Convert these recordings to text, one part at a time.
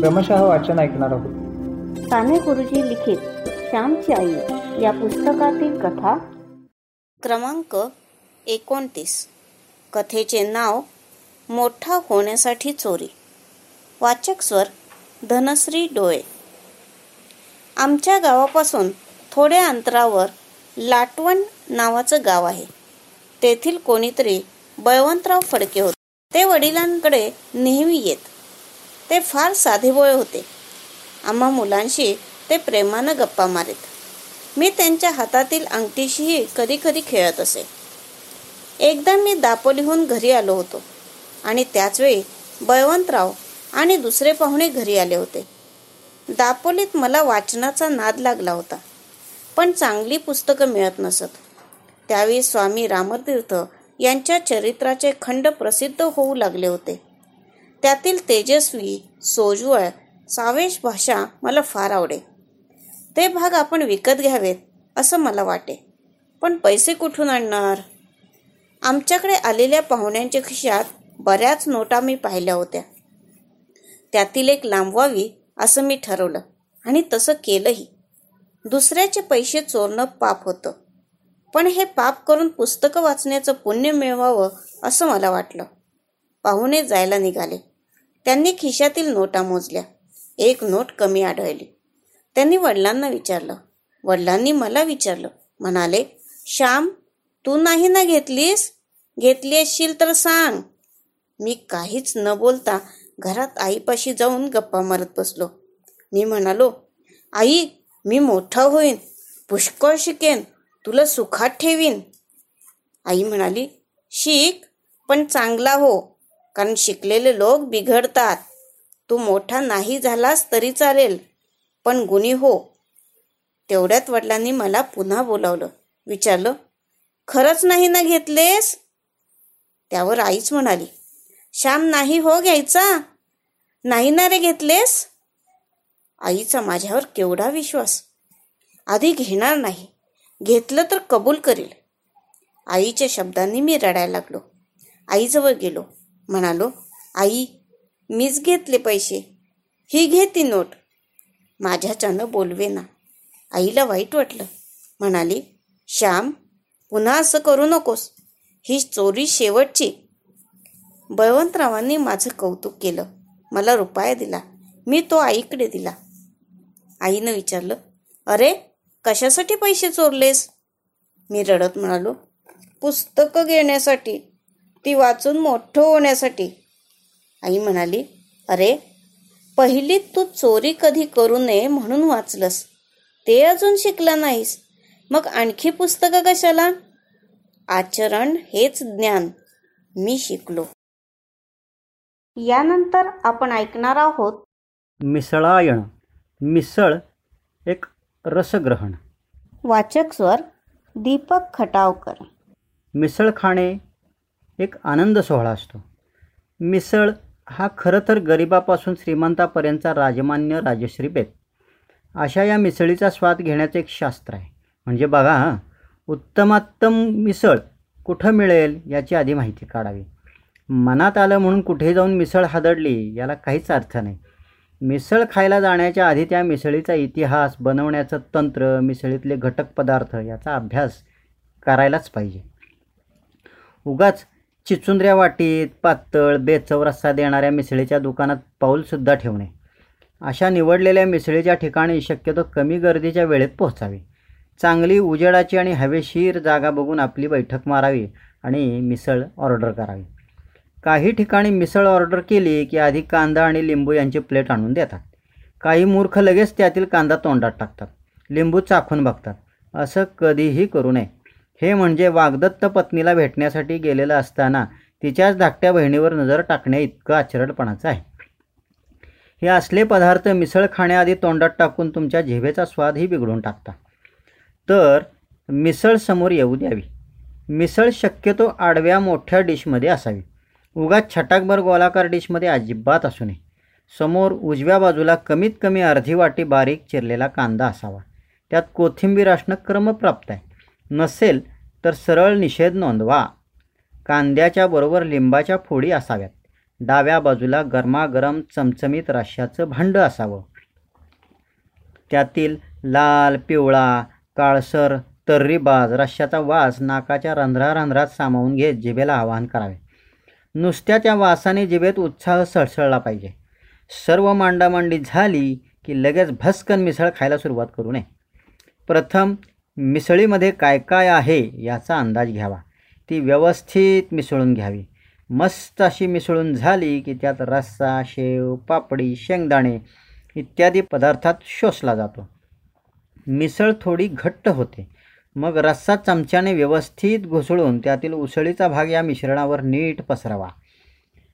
क्रमशः वाचन ऐकणार आहोत. साने गुरुजी लिखित श्यामची आई या पुस्तकातील कथा. क्रमांक एकोणतीस. कथेचे नाव मोठा होण्यासाठी चोरी. वाचक स्वर धनश्री डोळे. आमच्या गावापासून थोड्या अंतरावर लाटवण नावाचं गाव आहे. तेथील कोणीतरी बळवंतराव फडके होते. ते वडिलांकडे नेहमी येत. ते फार साधेबोळे होते. आम्हा मुलांशी ते प्रेमानं गप्पा मारित. मी त्यांच्या हातातील अंगठीशीही कधी कधी खेळत असे. एकदा मी दापोलीहून घरी आलो होतो आणि त्याचवेळी बळवंतराव आणि दुसरे पाहुणे घरी आले होते. दापोलीत मला वाचनाचा नाद लागला होता पण चांगली पुस्तकं मिळत नसत. त्यावेळी स्वामी रामतीर्थ यांच्या चरित्राचे खंड प्रसिद्ध होऊ लागले होते. त्यातील तेजस्वी सोज्वळ सावेश भाषा मला फार आवडे. ते भाग आपण विकत घ्यावेत असं मला वाटे. पण पैसे कुठून आणणार? आमच्याकडे आलेल्या पाहुण्यांच्या खिशात बऱ्याच नोटा मी पाहिल्या होत्या. त्यातील एक लांबवावी असं मी ठरवलं आणि तसं केलंही. दुसऱ्याचे पैसे चोरणं पाप होतं. पण हे पाप करून पुस्तकं वाचण्याचं पुण्य मिळवावं असं मला वाटलं. पाहुणे जायला निघाले. त्यांनी खिशातील नोटा मोजल्या. एक नोट कमी आढळली. त्यांनी वडिलांना विचारलं. वडिलांनी मला विचारलं. म्हणाले श्याम तू नाही ना घेतलीस? घेतली असशील तर सांग. मी काहीच न बोलता घरात आईपाशी जाऊन गप्पा मारत बसलो. मी म्हणालो आई मी मोठा होईन पुष्कळ शिकेन तुला सुखात ठेवीन. आई म्हणाली शिक पण चांगला हो. कारण शिकलेले लोक बिघडतात. तू मोठा नाही झालास तरी चालेल पण गुणी हो. तेवढ्यात वडिलांनी मला पुन्हा बोलावलं. विचारलं खरंच नाही ना घेतलेस? त्यावर आईच म्हणाली श्याम नाही हो घ्यायचा. नाही ना रे घेतलेस? आईचा माझ्यावर केवढा विश्वास. आधी घेणार नाही. घेतलं तर कबूल करेल. आईच्या शब्दांनी मी रडायला लागलो. आईजवळ गेलो. म्हणालो आई मीच घेतले पैसे. ही घे ती नोट. माझ्याच्यानं बोलवे ना आईला वाईट वाटलं. म्हणाली श्याम पुन्हा असं करू नकोस. ही चोरी शेवटची. बळवंतरावांनी माझं कौतुक केलं. मला रुपया दिला. मी तो आईकडे दिला. आईनं विचारलं अरे कशासाठी पैसे चोरलेस? मी रडत म्हणालो पुस्तकं घेण्यासाठी. ती वाचून मोठं होण्यासाठी. आई म्हणाली अरे पहिली तू चोरी कधी करू नये म्हणून वाचलंस. ते अजून शिकला नाहीस. मग आणखी पुस्तकं कशाला? आचरण हेच ज्ञान. मी शिकलो. यानंतर आपण ऐकणार आहोत मिसळायण. मिसळ एक रसग्रहण. वाचक स्वर दीपक खटावकर. मिसळ खाणे एक आनंद सोहळा असतो. मिसळ हा खरं तर गरिबापासून श्रीमंतापर्यंतचा राजमान्य राजश्री बेत. अशा या मिसळीचा स्वाद घेण्याचं एक शास्त्र आहे. म्हणजे बघा हां उत्तमोत्तम मिसळ कुठं मिळेल याची आधी माहिती काढावी. मनात आलं म्हणून कुठे जाऊन मिसळ हादडली याला काहीच अर्थ नाही. मिसळ खायला जाण्याच्या आधी त्या मिसळीचा इतिहास बनवण्याचं तंत्र मिसळीतले घटक पदार्थ याचा अभ्यास करायलाच पाहिजे. उगाच चिचुंद्र्या वाटीत पातळ बेचव रस्सा देणाऱ्या मिसळीच्या दुकानात पाऊलसुद्धा ठेवणे. अशा निवडलेल्या मिसळीच्या ठिकाणी शक्यतो कमी गर्दीच्या वेळेत पोहोचावे. चांगली उजेडाची आणि हवेशीर जागा बघून आपली बैठक मारावी आणि मिसळ ऑर्डर करावी. काही ठिकाणी मिसळ ऑर्डर केली की आधी कांदा आणि लिंबू यांची प्लेट आणून देतात. काही मूर्ख लगेच त्यातील कांदा तोंडात टाकतात. लिंबू चाखून बघतात. असं कधीही करू नये. हे म्हणजे वागदत्त पत्नीला भेटण्यासाठी गेलेलं असताना तिच्याच धाकट्या बहिणीवर नजर टाकणे इतकं आचरडपणाचं आहे. हे असले पदार्थ मिसळ खाण्याआधी तोंडात टाकून तुमच्या जिभेचा स्वादही बिघडून टाकता तर मिसळ समोर येऊ द्यावी. मिसळ शक्यतो आडव्या मोठ्या डिशमध्ये असावी. उगाच छटाकभर गोलाकार डिशमध्ये अजिबात असू नये. समोर उजव्या बाजूला कमीत कमी अर्धी वाटी बारीक चिरलेला कांदा असावा. त्यात कोथिंबीर असणं क्रमप्राप्त आहे. नसेल तर सरळ निषेध नोंदवा. कांद्याच्या बरोबर लिंबाच्या फोडी असाव्यात. डाव्या बाजूला गरमागरम चमचमीत राश्याचं भांडं असावं. त्यातील लाल पिवळा काळसर तर्रीबाज रश्श्याचा वास नाकाच्या रंध्रा रंध्रात सामावून घेत जिभेला आवाहन करावे. नुसत्या त्या वासाने जिभेत उत्साह सळसळला पाहिजे. सर्व मांडामांडी झाली की लगेच भस्कन मिसळ खायला सुरुवात करू नये. प्रथम मिसळीमध्ये काय काय आहे याचा अंदाज घ्यावा. ती व्यवस्थित मिसळून घ्यावी. मस्त अशी मिसळून झाली की त्यात रस्सा शेव पापडी शेंगदाणे इत्यादी पदार्थात शोषला जातो. मिसळ थोडी घट्ट होते. मग रस्सा चमच्याने व्यवस्थित घुसळून त्यातील उसळीचा भाग या मिश्रणावर नीट पसरावा.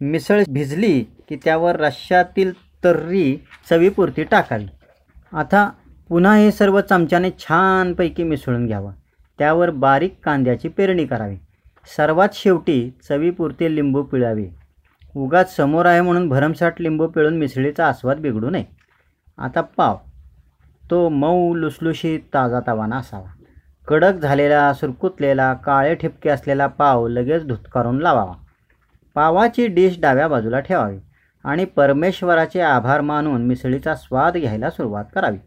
मिसळ भिजली की त्यावर रश्श्यातील तर्री चवीपुरती टाकावी. आता पुन्हा हे सर्व चमच्याने छानपैकी मिसळून घ्यावं. त्यावर बारीक कांद्याची पेरणी करावी. सर्वात शेवटी चवीपुरते लिंबू पिळावे. उगाच समोर आहे म्हणून भरमसाठ लिंबू पिळून मिसळीचा आस्वाद बिघडू नये. आता पाव. तो मऊ लुसलुशीत ताजा तवाना असावा. कडक झालेला सुरकुतलेला काळे ठिपके असलेला पाव लगेच धुतकारून लावावा. पावाची डिश डाव्या बाजूला ठेवावी आणि परमेश्वराचे आभार मानून मिसळीचा स्वाद घ्यायला सुरुवात करावी.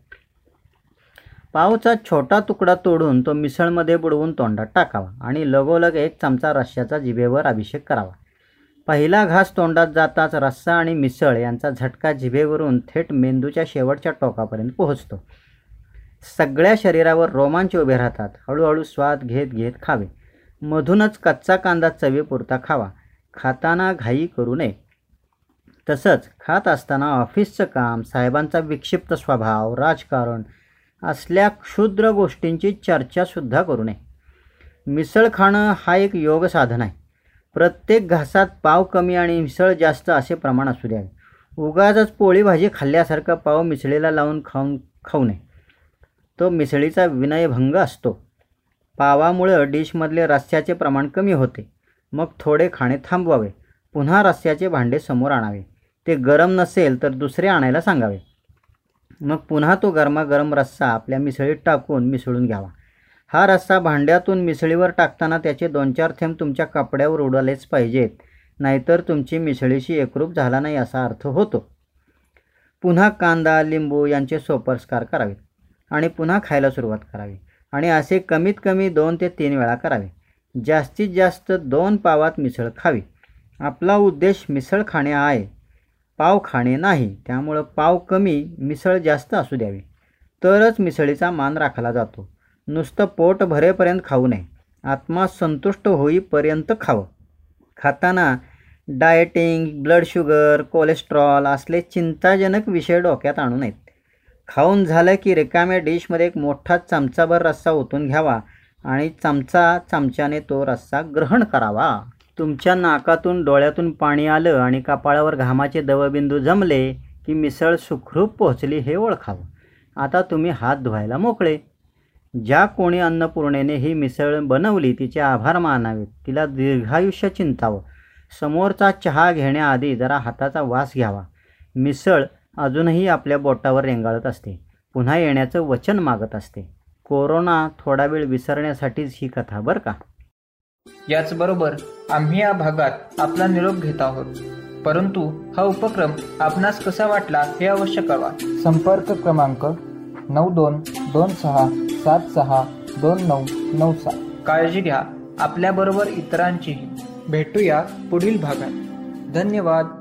पावचा छोटा तुकडा तोडून तो मिसळमध्ये बुडवून तोंडात टाकावा आणि लगोलग एक चमचा रश्श्याचा जिभेवर अभिषेक करावा. पहिला घास तोंडात जाताच रस्सा आणि मिसळ यांचा झटका जिभेवरून थेट मेंदूच्या शेवटच्या टोकापर्यंत पोहोचतो. सगळ्या शरीरावर रोमांच उभे राहतात. हळूहळू स्वाद घेत घेत खावे. मधूनच कच्चा कांदा चवीपुरता खावा. खाताना घाई करू नये. तसंच खात असताना ऑफिसचं काम साहेबांचा विक्षिप्त स्वभाव राजकारण असल्या क्षुद्र गोष्टींची चर्चासुद्धा करू नये. मिसळ खाणं हा एक योग साधन आहे. प्रत्येक घासात पाव कमी आणि मिसळ जास्त असे प्रमाण असू द्यावे. उगाचच पोळी भाजी खाल्ल्यासारखं पाव मिसळीला लावून खाऊन खाऊ नये. तो मिसळीचा विनयभंग असतो. पावामुळं डिशमधले रस्स्याचे प्रमाण कमी होते. मग थोडे खाणे थांबवावे. पुन्हा रस्स्याचे भांडे समोर आणावे. ते गरम नसेल तर दुसरे आणायला सांगावे. मग पुन्हा तो गरमागरम रस्सा आपल्या मिसळीत टाकून मिसळून घ्यावा. हा रस्सा भांड्यातून मिसळीवर टाकताना त्याचे दोन चार थेंब तुमच्या कपड्यावर उडालेच पाहिजेत. नाहीतर तुमची मिसळीशी एकरूप झाला नाही असा अर्थ होतो. पुन्हा कांदा लिंबू यांचे सोपस्कार करावेत आणि पुन्हा खायला सुरुवात करावी आणि असे कमीत कमी दोन ते तीन वेळा करावे. जास्तीत जास्त दोन पावात मिसळ खावी. आपला उद्देश मिसळ खाणे आहे. पाव खाणे नाही त्यामुळं पाव कमी मिसळ जास्त असू द्यावी. तरच मिसळीचा मान राखला जातो. नुसतं पोट भरेपर्यंत खाऊ नये. आत्मा संतुष्ट होईपर्यंत खावं. खाताना डायटिंग ब्लड शुगर कोलेस्ट्रॉल असले चिंताजनक विषय डोक्यात आणू नयेत. खाऊन झालं की रिकाम्या डिशमध्ये एक मोठा चमचाभर रस्सा ओतून घ्यावा आणि चमचा चमच्याने तो रस्सा ग्रहण करावा. तुमच्या नाकातून डोळ्यातून पाणी आलं आणि कपाळावर घामाचे दवबिंदू जमले की मिसळ सुखरूप पोहोचली हे ओळखावं. आता तुम्ही हात धुवायला मोकळे. ज्या कोणी अन्नपूर्णेने ही मिसळ बनवली तिचे आभार मानावेत. तिला दीर्घायुष्य चिंतावं. समोरचा चहा घेण्याआधी जरा हाताचा वास घ्यावा. मिसळ अजूनही आपल्या बोटावर रेंगाळत असते. पुन्हा येण्याचं वचन मागत असते. कोरोना थोडा वेळ विसरण्यासाठीच ही कथा बरं का? याचबरोबर आम्ही या भागात आपला निरोप घेत आहोत. परंतु हा उपक्रम आपणास कसा वाटला हे अवश्य कळवा. संपर्क क्रमांक नऊ दोन दोन सहा सात सहा दोन नऊ नऊ सहा काळजी घ्या. आपल्याबरोबर इतरांचीही. भेटूया पुढील भागात. धन्यवाद.